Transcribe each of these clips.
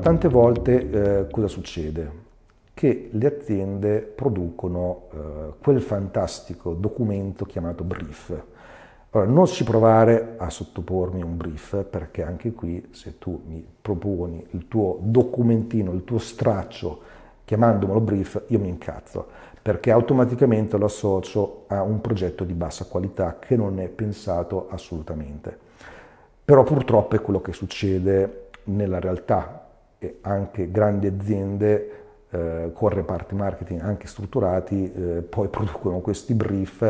tante volte eh, cosa succede? Che le aziende producono eh, quel fantastico documento chiamato brief. Ora, non ci provare a sottopormi un brief, perché anche qui se tu mi proponi il tuo documentino, il tuo straccio, chiamandomelo brief, io mi incazzo, perché automaticamente lo associo a un progetto di bassa qualità che non è pensato assolutamente. Però purtroppo è quello che succede nella realtà anche grandi aziende eh, con reparti marketing anche strutturati eh, poi producono questi brief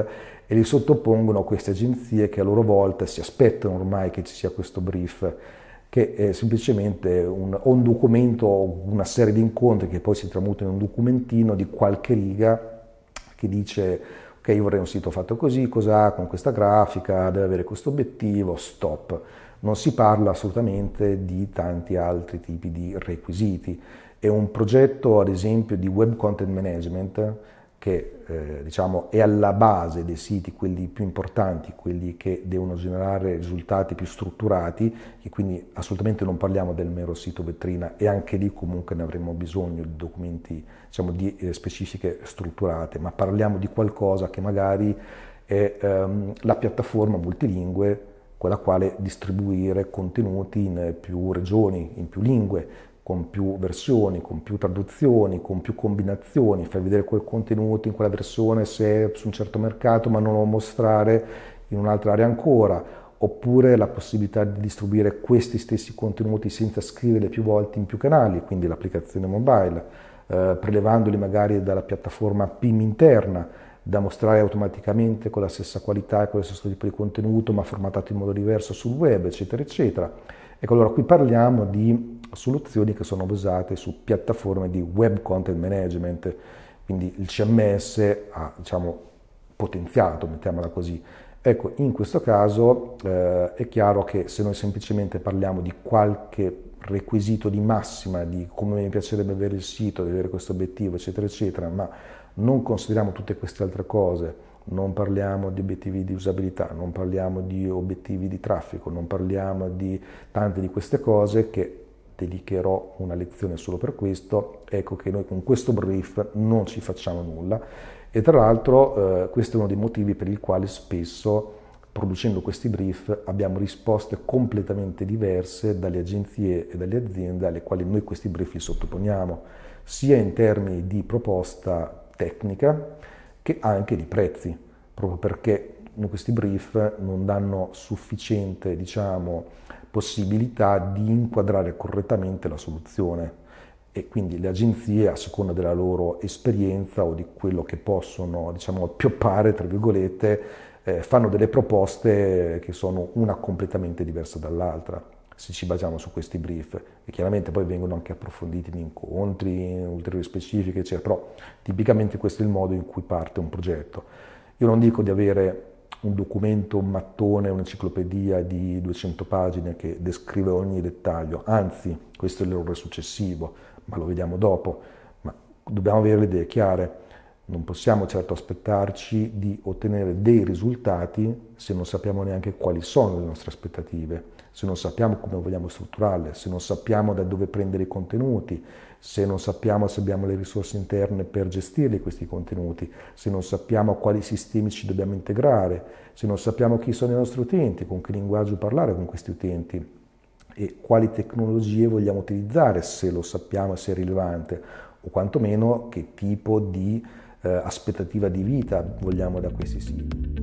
e li sottopongono a queste agenzie che a loro volta si aspettano ormai che ci sia questo brief che è semplicemente un, un documento, una serie di incontri che poi si tramutano in un documentino di qualche riga che dice ok io vorrei un sito fatto così, cosa con questa grafica, deve avere questo obiettivo, stop. Non si parla assolutamente di tanti altri tipi di requisiti. È un progetto ad esempio di web content management che eh, diciamo, è alla base dei siti, quelli più importanti, quelli che devono generare risultati più strutturati, e quindi assolutamente non parliamo del mero sito vetrina e anche lì comunque ne avremo bisogno di documenti diciamo, di eh, specifiche strutturate, ma parliamo di qualcosa che magari è ehm, la piattaforma multilingue con la quale distribuire contenuti in più regioni, in più lingue, con più versioni, con più traduzioni, con più combinazioni, fai vedere quel contenuto in quella versione se è su un certo mercato ma non lo mostrare in un'altra area ancora, oppure la possibilità di distribuire questi stessi contenuti senza scriverli più volte in più canali, quindi l'applicazione mobile, eh, prelevandoli magari dalla piattaforma PIM interna, da mostrare automaticamente con la stessa qualità e con lo stesso tipo di contenuto, ma formatato in modo diverso sul web, eccetera, eccetera. Ecco, allora qui parliamo di soluzioni che sono basate su piattaforme di web content management, quindi il CMS ha diciamo, potenziato, mettiamola così. Ecco, in questo caso eh, è chiaro che se noi semplicemente parliamo di qualche requisito di massima, di come mi piacerebbe avere il sito, di avere questo obiettivo, eccetera, eccetera, ma non consideriamo tutte queste altre cose, non parliamo di obiettivi di usabilità, non parliamo di obiettivi di traffico, non parliamo di tante di queste cose che dedicherò una lezione solo per questo, ecco che noi con questo brief non ci facciamo nulla. E tra l'altro eh, questo è uno dei motivi per il quale spesso producendo questi brief abbiamo risposte completamente diverse dalle agenzie e dalle aziende alle quali noi questi brief li sottoponiamo, sia in termini di proposta tecnica che anche di prezzi, proprio perché questi brief non danno sufficiente diciamo, possibilità di inquadrare correttamente la soluzione. E quindi le agenzie a seconda della loro esperienza o di quello che possono diciamo pioppare tra virgolette eh, fanno delle proposte che sono una completamente diversa dall'altra. Se ci basiamo su questi brief e chiaramente poi vengono anche approfonditi in incontri, in ulteriori specifiche eccetera però tipicamente questo è il modo in cui parte un progetto. Io non dico di avere un documento, un mattone, un'enciclopedia di 200 pagine che descrive ogni dettaglio, anzi questo è l'errore successivo, ma lo vediamo dopo, ma dobbiamo avere le idee chiare, non possiamo certo aspettarci di ottenere dei risultati se non sappiamo neanche quali sono le nostre aspettative, se non sappiamo come vogliamo strutturarle, se non sappiamo da dove prendere i contenuti, se non sappiamo se abbiamo le risorse interne per gestire questi contenuti, se non sappiamo quali sistemi ci dobbiamo integrare, se non sappiamo chi sono i nostri utenti, con che linguaggio parlare con questi utenti e quali tecnologie vogliamo utilizzare, se lo sappiamo, se è rilevante, o quantomeno che tipo di aspettativa di vita vogliamo da questi siti.